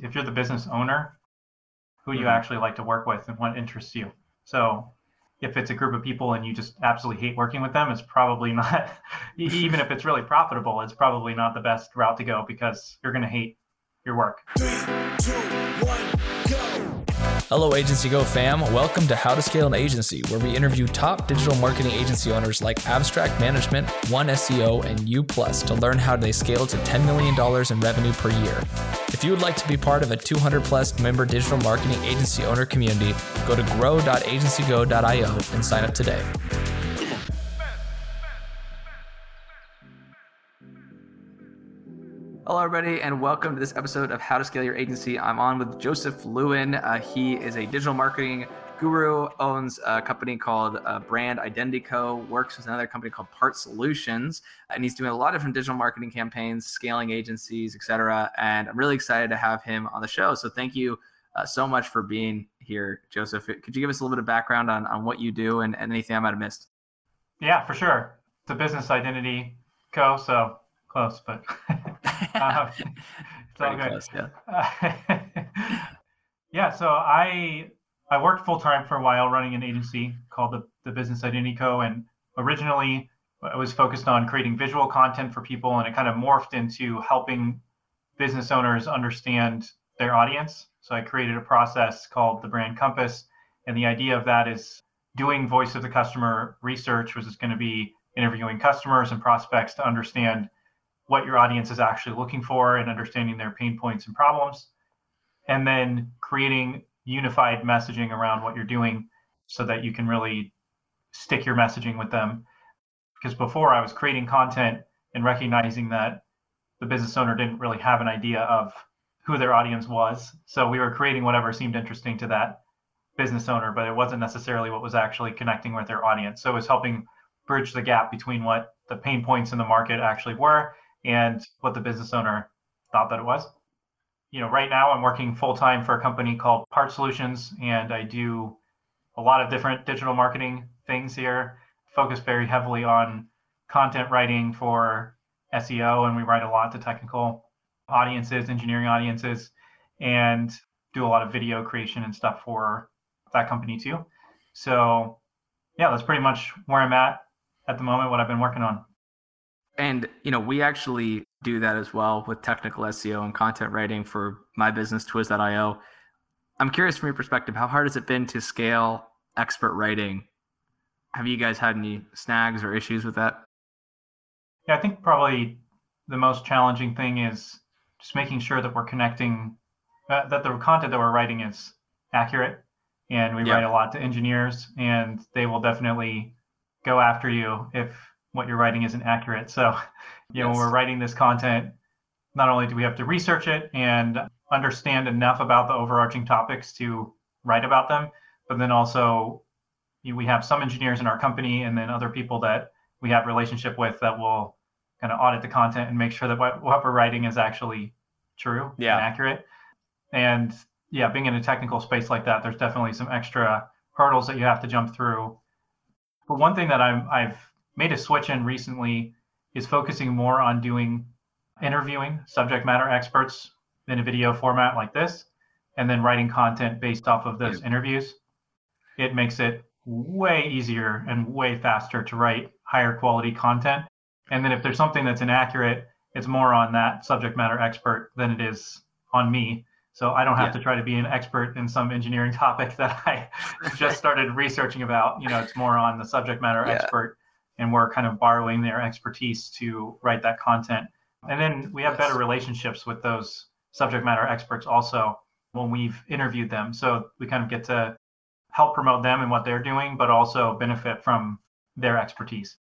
if you're the business owner, who you mm-hmm. actually like to work with and what interests you. So if it's a group of people and you just absolutely hate working with them, it's probably not, e- even if it's really profitable, it's probably not the best route to go because you're going to hate your work. Hello, Agency Go fam. Welcome to How to Scale an Agency, where we interview top digital marketing agency owners like Abstract Management, One SEO, and U Plus to learn how they scale to $10 million in revenue per year. If you would like to be part of a 200 plus member digital marketing agency owner community, go to grow.agencygo.io and sign up today. Hello, everybody, and welcome to this episode of How to Scale Your Agency. I'm on with Joseph Lewin. Uh, he is a digital marketing guru, owns a company called uh, Brand Identity Co., works with another company called Part Solutions, and he's doing a lot of different digital marketing campaigns, scaling agencies, etc. And I'm really excited to have him on the show. So thank you uh, so much for being here, Joseph. Could you give us a little bit of background on, on what you do and, and anything I might have missed? Yeah, for sure. It's a business identity co, so close, but it's all good. close, yeah. yeah, so I I worked full time for a while running an agency called the, the Business Identity Co. And originally I was focused on creating visual content for people, and it kind of morphed into helping business owners understand their audience. So I created a process called the Brand Compass, and the idea of that is doing voice of the customer research, which is going to be interviewing customers and prospects to understand what your audience is actually looking for and understanding their pain points and problems, and then creating unified messaging around what you're doing so that you can really stick your messaging with them. Because before I was creating content and recognizing that the business owner didn't really have an idea of who their audience was. So we were creating whatever seemed interesting to that business owner, but it wasn't necessarily what was actually connecting with their audience. So it was helping bridge the gap between what the pain points in the market actually were and what the business owner thought that it was. You know, right now I'm working full time for a company called Part Solutions, and I do a lot of different digital marketing things here. Focus very heavily on content writing for SEO, and we write a lot to technical audiences, engineering audiences, and do a lot of video creation and stuff for that company too. So, yeah, that's pretty much where I'm at at the moment, what I've been working on. And you know, we actually do that as well with technical SEO and content writing for my business, Twiz.io. I'm curious from your perspective, how hard has it been to scale expert writing? Have you guys had any snags or issues with that? Yeah, I think probably the most challenging thing is just making sure that we're connecting, uh, that the content that we're writing is accurate. And we Yeah. write a lot to engineers, and they will definitely go after you if what you're writing isn't accurate. So, you know, when we're writing this content, not only do we have to research it and understand enough about the overarching topics to write about them, but then also you- we have some engineers in our company and then other people that we have relationship with that will kind of audit the content and make sure that what, what we're writing is actually true Yeah. and accurate. And yeah, being in a technical space like that, there's definitely some extra hurdles that you have to jump through. But one thing that I'm, I've made a switch in recently is focusing more on doing interviewing subject matter experts in a video format like this, and then writing content based off of those interviews. It makes it way easier and way faster to write higher quality content. And then if there's something that's inaccurate, it's more on that subject matter expert than it is on me. So I don't have Yeah. to try to be an expert in some engineering topic that I just started researching about. You know, it's more on the subject matter Yeah. expert, and we're kind of borrowing their expertise to write that content. And then we have better relationships with those subject matter experts also when we've interviewed them. So we kind of get to help promote them and what they're doing, but also benefit from their expertise.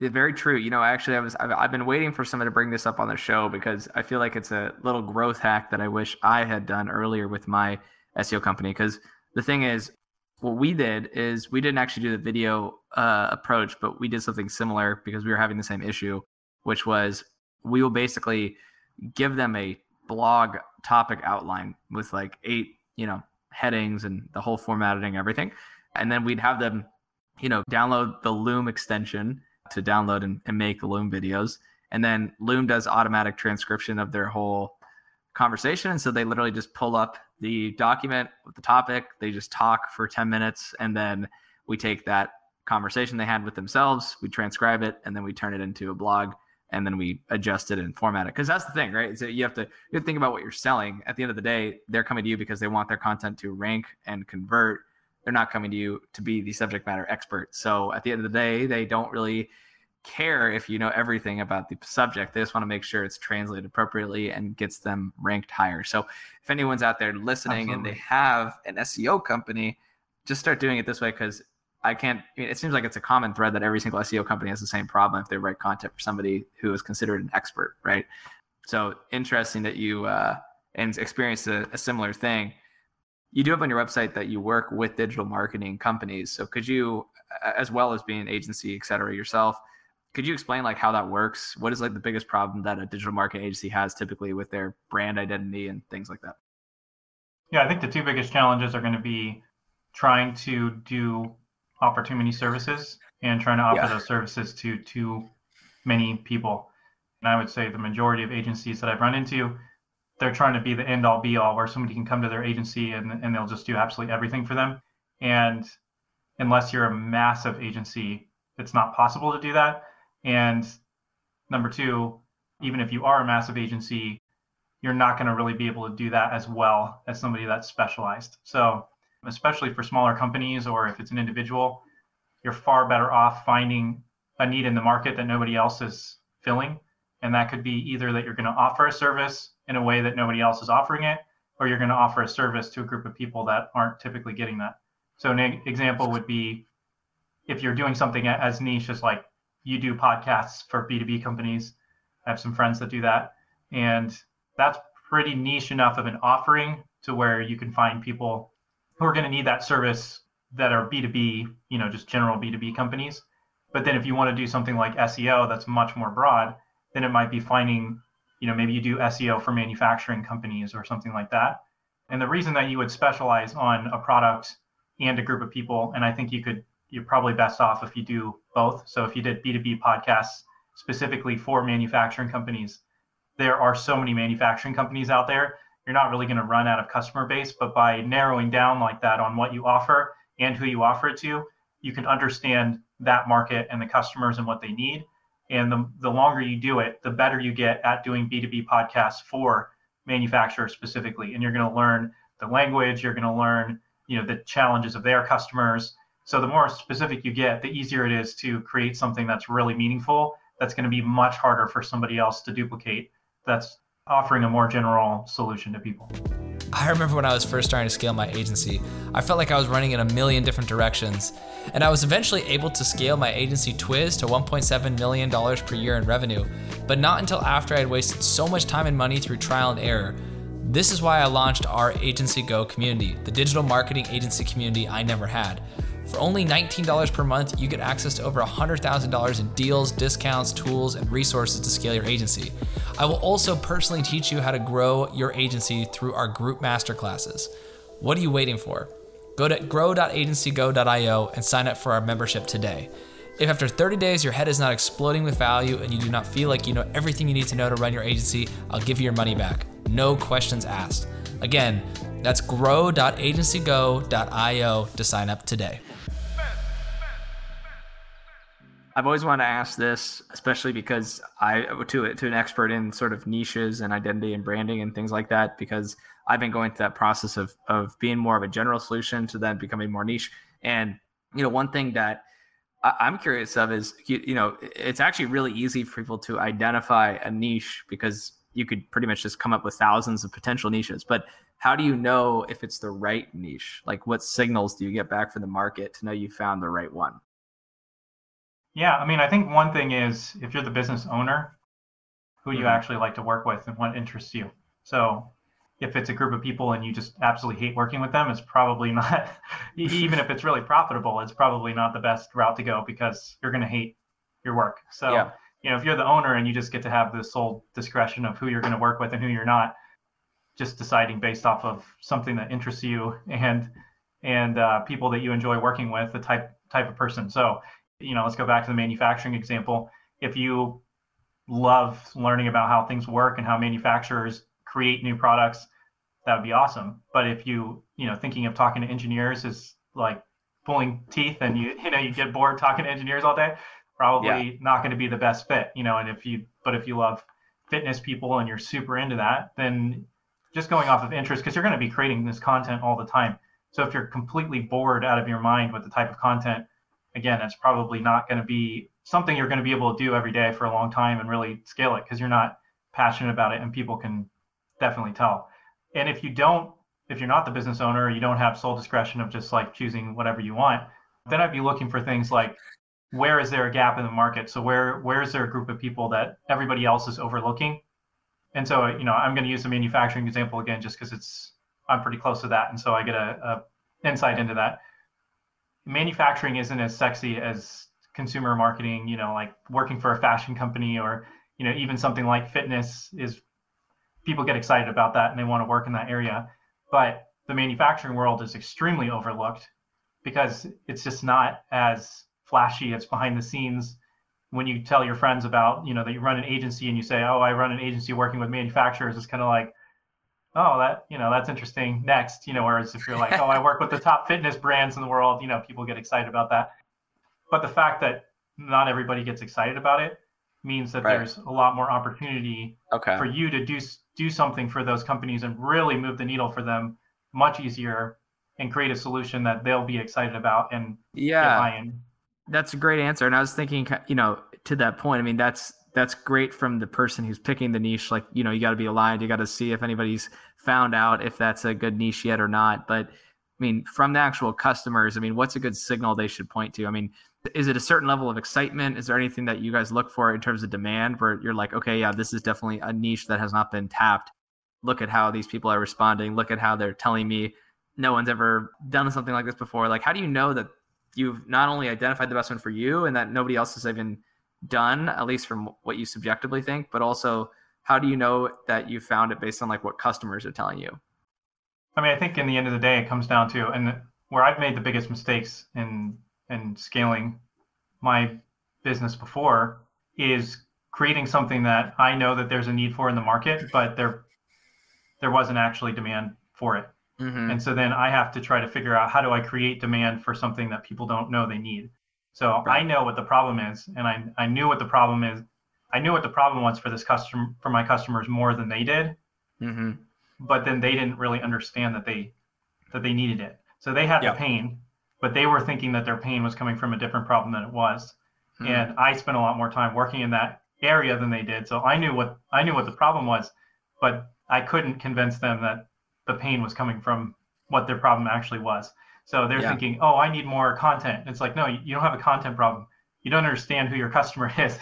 Yeah, very true. You know, actually, I was I've, I've been waiting for someone to bring this up on the show because I feel like it's a little growth hack that I wish I had done earlier with my SEO company. Because the thing is, what we did is we didn't actually do the video uh, approach, but we did something similar because we were having the same issue, which was we will basically give them a blog topic outline with like eight, you know, headings and the whole formatting, and everything, and then we'd have them, you know, download the Loom extension to download and, and make Loom videos. And then Loom does automatic transcription of their whole conversation. And so they literally just pull up the document with the topic, they just talk for 10 minutes, and then we take that conversation they had with themselves, we transcribe it, and then we turn it into a blog and then we adjust it and format it. Because that's the thing, right? So you have to you have to think about what you're selling. At the end of the day, they're coming to you because they want their content to rank and convert. They're not coming to you to be the subject matter expert. So at the end of the day, they don't really care if you know everything about the subject. They just want to make sure it's translated appropriately and gets them ranked higher. So if anyone's out there listening Absolutely. and they have an SEO company, just start doing it this way because I can't. I mean, it seems like it's a common thread that every single SEO company has the same problem if they write content for somebody who is considered an expert, right? So interesting that you uh, and experienced a, a similar thing. You do have on your website that you work with digital marketing companies. So could you, as well as being an agency, et cetera, yourself, could you explain like how that works? What is like the biggest problem that a digital marketing agency has typically with their brand identity and things like that? Yeah, I think the two biggest challenges are going to be trying to do offer too many services and trying to offer yeah. those services to too many people. And I would say the majority of agencies that I've run into, they're trying to be the end all be all where somebody can come to their agency and, and they'll just do absolutely everything for them. And unless you're a massive agency, it's not possible to do that. And number two, even if you are a massive agency, you're not going to really be able to do that as well as somebody that's specialized. So especially for smaller companies or if it's an individual, you're far better off finding a need in the market that nobody else is filling. And that could be either that you're going to offer a service in a way that nobody else is offering it, or you're going to offer a service to a group of people that aren't typically getting that. So, an example would be if you're doing something as niche as like you do podcasts for B2B companies. I have some friends that do that. And that's pretty niche enough of an offering to where you can find people who are going to need that service that are B2B, you know, just general B2B companies. But then if you want to do something like SEO that's much more broad, then it might be finding, you know, maybe you do SEO for manufacturing companies or something like that. And the reason that you would specialize on a product and a group of people, and I think you could, you're probably best off if you do both. So if you did B2B podcasts specifically for manufacturing companies, there are so many manufacturing companies out there you're not really going to run out of customer base. But by narrowing down like that on what you offer and who you offer it to, you can understand that market and the customers and what they need. And the, the longer you do it, the better you get at doing B2B podcasts for manufacturers specifically. And you're going to learn the language, you're going to learn, you know, the challenges of their customers. So the more specific you get, the easier it is to create something that's really meaningful. That's going to be much harder for somebody else to duplicate. That's offering a more general solution to people. I remember when I was first starting to scale my agency, I felt like I was running in a million different directions. And I was eventually able to scale my agency Twiz to $1.7 million per year in revenue, but not until after I had wasted so much time and money through trial and error. This is why I launched our Agency Go community, the digital marketing agency community I never had. For only $19 per month, you get access to over $100,000 in deals, discounts, tools, and resources to scale your agency. I will also personally teach you how to grow your agency through our group masterclasses. What are you waiting for? Go to grow.agencygo.io and sign up for our membership today. If after 30 days your head is not exploding with value and you do not feel like you know everything you need to know to run your agency, I'll give you your money back. No questions asked. Again, that's grow.agencygo.io to sign up today. I've always wanted to ask this, especially because I to it to an expert in sort of niches and identity and branding and things like that, because I've been going through that process of of being more of a general solution to then becoming more niche. And you know, one thing that I, am curious of is you, you know, it's actually really easy for people to identify a niche because you could pretty much just come up with thousands of potential niches. But how do you know if it's the right niche? Like, what signals do you get back from the market to know you found the right one? Yeah, I mean, I think one thing is if you're the business owner, who mm-hmm. you actually like to work with and what interests you. So if it's a group of people and you just absolutely hate working with them, it's probably not, even if it's really profitable, it's probably not the best route to go because you're going to hate your work. So, yeah. you know, if you're the owner and you just get to have the sole discretion of who you're going to work with and who you're not, just deciding based off of something that interests you and and uh, people that you enjoy working with, the type type of person. So you know, let's go back to the manufacturing example. If you love learning about how things work and how manufacturers create new products, that would be awesome. But if you, you know, thinking of talking to engineers is like pulling teeth and you, you know, you get bored talking to engineers all day, probably yeah. not going to be the best fit, you know, and if you, but if you love fitness people and you're super into that, then just going off of interest, because you're going to be creating this content all the time. So if you're completely bored out of your mind with the type of content, again, it's probably not going to be something you're going to be able to do every day for a long time and really scale it because you're not passionate about it and people can definitely tell. And if you don't, if you're not the business owner, you don't have sole discretion of just like choosing whatever you want, then I'd be looking for things like where is there a gap in the market? So where where is there a group of people that everybody else is overlooking? And so you know, I'm going to use the manufacturing example again just because it's I'm pretty close to that, and so I get a, a insight into that. Manufacturing isn't as sexy as consumer marketing. You know, like working for a fashion company or you know even something like fitness is people get excited about that and they want to work in that area. But the manufacturing world is extremely overlooked because it's just not as flashy. It's behind the scenes. When you tell your friends about, you know, that you run an agency and you say, "Oh, I run an agency working with manufacturers," it's kind of like, "Oh, that, you know, that's interesting." Next, you know, whereas if you're like, "Oh, I work with the top fitness brands in the world," you know, people get excited about that. But the fact that not everybody gets excited about it means that right. there's a lot more opportunity okay. for you to do do something for those companies and really move the needle for them much easier and create a solution that they'll be excited about and yeah that's a great answer and i was thinking you know to that point i mean that's that's great from the person who's picking the niche like you know you got to be aligned you got to see if anybody's found out if that's a good niche yet or not but i mean from the actual customers i mean what's a good signal they should point to? I mean is it a certain level of excitement? Is there anything that you guys look for in terms of demand where you're like okay yeah this is definitely a niche that has not been tapped. Look at how these people are responding. Look at how they're telling me no one's ever done something like this before. Like how do you know that you've not only identified the best one for you and that nobody else has even done at least from what you subjectively think but also how do you know that you found it based on like what customers are telling you i mean i think in the end of the day it comes down to and where i've made the biggest mistakes in in scaling my business before is creating something that I know that there's a need for in the market, but there there wasn't actually demand for it. Mm-hmm. And so then I have to try to figure out how do I create demand for something that people don't know they need. So right. I know what the problem is, and I I knew what the problem is. I knew what the problem was for this customer for my customers more than they did. Mm-hmm. But then they didn't really understand that they that they needed it. So they had yep. the pain, but they were thinking that their pain was coming from a different problem than it was. Hmm. And I spent a lot more time working in that area than they did. So I knew what I knew what the problem was, but I couldn't convince them that the pain was coming from what their problem actually was. So they're yeah. thinking, "Oh, I need more content." It's like, "No, you don't have a content problem. You don't understand who your customer is."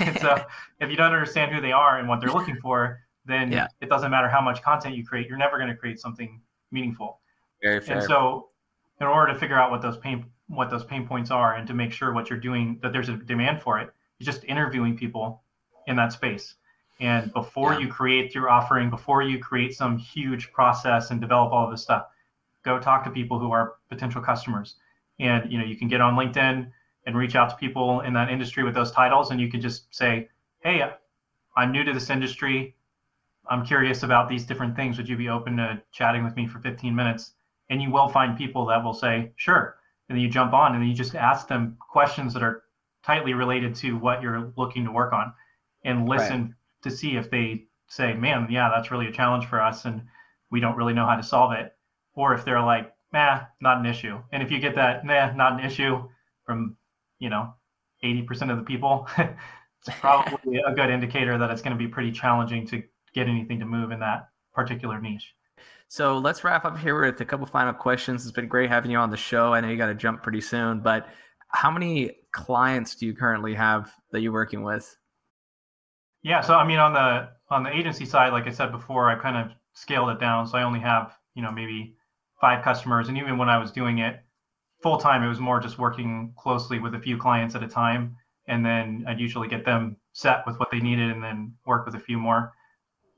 and so if you don't understand who they are and what they're looking for, then yeah. it doesn't matter how much content you create. You're never going to create something meaningful. Very fair. And so in order to figure out what those pain what those pain points are and to make sure what you're doing that there's a demand for it you're just interviewing people in that space and before yeah. you create your offering before you create some huge process and develop all of this stuff go talk to people who are potential customers. And you know you can get on linkedin and reach out to people in that industry with those titles and you can just say hey i'm new to this industry. I'm curious about these different things. Would you be open to chatting with me for 15 minutes? And you will find people that will say sure. And then you jump on and then you just ask them questions that are tightly related to what you're looking to work on and listen right. to see if they say man yeah that's really a challenge for us and we don't really know how to solve it or if they're like nah not an issue and if you get that nah not an issue from you know 80% of the people it's probably a good indicator that it's going to be pretty challenging to get anything to move in that particular niche so let's wrap up here with a couple final questions. It's been great having you on the show. I know you got to jump pretty soon, but how many clients do you currently have that you're working with? Yeah, so I mean on the on the agency side, like I said before, I kind of scaled it down. So I only have, you know, maybe five customers. And even when I was doing it full time, it was more just working closely with a few clients at a time. And then I'd usually get them set with what they needed and then work with a few more.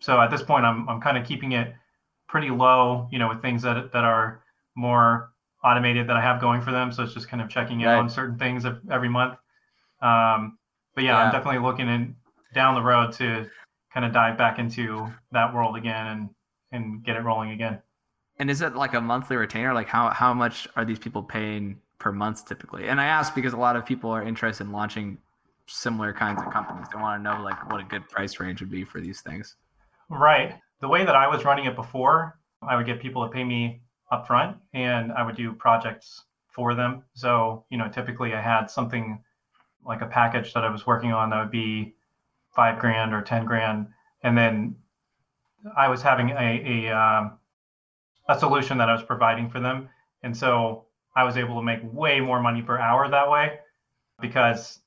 So at this point I'm I'm kind of keeping it pretty low, you know, with things that that are more automated that I have going for them. So it's just kind of checking in right. on certain things every month. Um, but yeah, yeah, I'm definitely looking in down the road to kind of dive back into that world again and and get it rolling again. And is it like a monthly retainer? Like how how much are these people paying per month typically? And I ask because a lot of people are interested in launching similar kinds of companies. They want to know like what a good price range would be for these things. Right. The way that I was running it before, I would get people to pay me upfront and I would do projects for them. So, you know, typically I had something like a package that I was working on that would be five grand or 10 grand. And then I was having a, a, um, a solution that I was providing for them. And so I was able to make way more money per hour that way because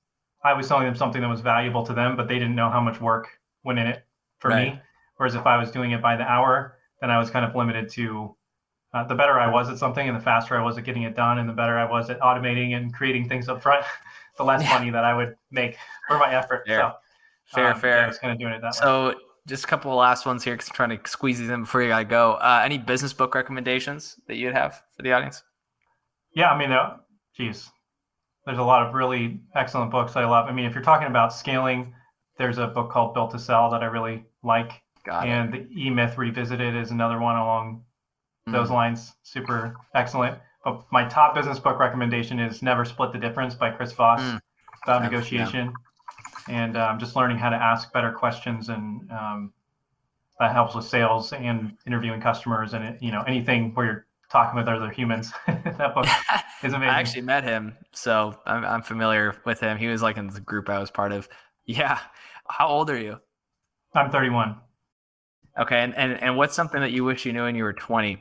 I was selling them something that was valuable to them, but they didn't know how much work went in it for right. me. Whereas if I was doing it by the hour, then I was kind of limited to uh, the better I was at something and the faster I was at getting it done and the better I was at automating and creating things up front, the less yeah. money that I would make for my effort. Fair, so, fair, um, fair. Yeah, I was kind of doing it that so, way. So just a couple of last ones here because I'm trying to squeeze these in before you gotta go. Uh, any business book recommendations that you'd have for the audience? Yeah, I mean, uh, geez, there's a lot of really excellent books I love. I mean, if you're talking about scaling, there's a book called Built to Sell that I really like. Got and it. the E Myth Revisited is another one along mm. those lines. Super excellent. But my top business book recommendation is Never Split the Difference by Chris Voss mm. about negotiation yeah. And um, just learning how to ask better questions and um, that helps with sales and interviewing customers and you know anything where you're talking with other humans. that book is amazing. I actually met him, so I'm, I'm familiar with him. He was like in the group I was part of. Yeah. How old are you? I'm 31. Okay, and, and and what's something that you wish you knew when you were 20?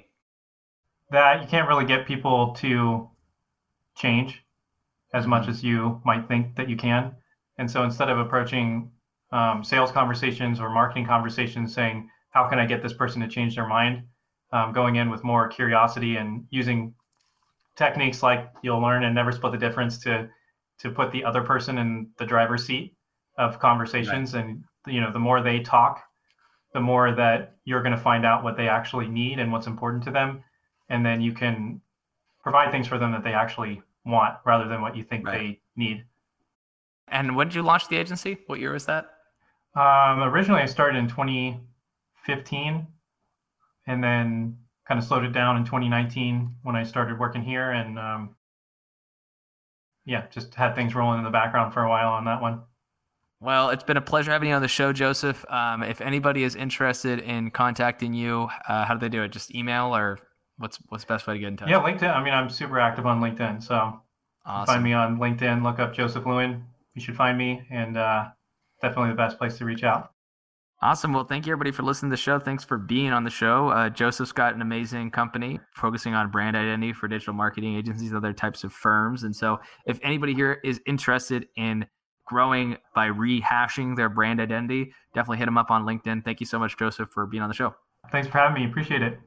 That you can't really get people to change as much mm-hmm. as you might think that you can. And so instead of approaching um, sales conversations or marketing conversations saying, how can I get this person to change their mind? Um, going in with more curiosity and using techniques like you'll learn and never split the difference to to put the other person in the driver's seat of conversations right. and you know the more they talk the more that you're going to find out what they actually need and what's important to them and then you can provide things for them that they actually want rather than what you think right. they need and when did you launch the agency what year was that um, originally i started in 2015 and then kind of slowed it down in 2019 when i started working here and um, yeah just had things rolling in the background for a while on that one well, it's been a pleasure having you on the show, Joseph. Um, if anybody is interested in contacting you, uh, how do they do it? Just email or what's what's the best way to get in touch? Yeah, LinkedIn. I mean, I'm super active on LinkedIn, so awesome. find me on LinkedIn. Look up Joseph Lewin. You should find me, and uh, definitely the best place to reach out. Awesome. Well, thank you everybody for listening to the show. Thanks for being on the show. Uh, Joseph's got an amazing company focusing on brand identity for digital marketing agencies and other types of firms. And so, if anybody here is interested in growing by rehashing their brand identity, definitely hit them up on LinkedIn. Thank you so much, Joseph, for being on the show. Thanks for having me. Appreciate it.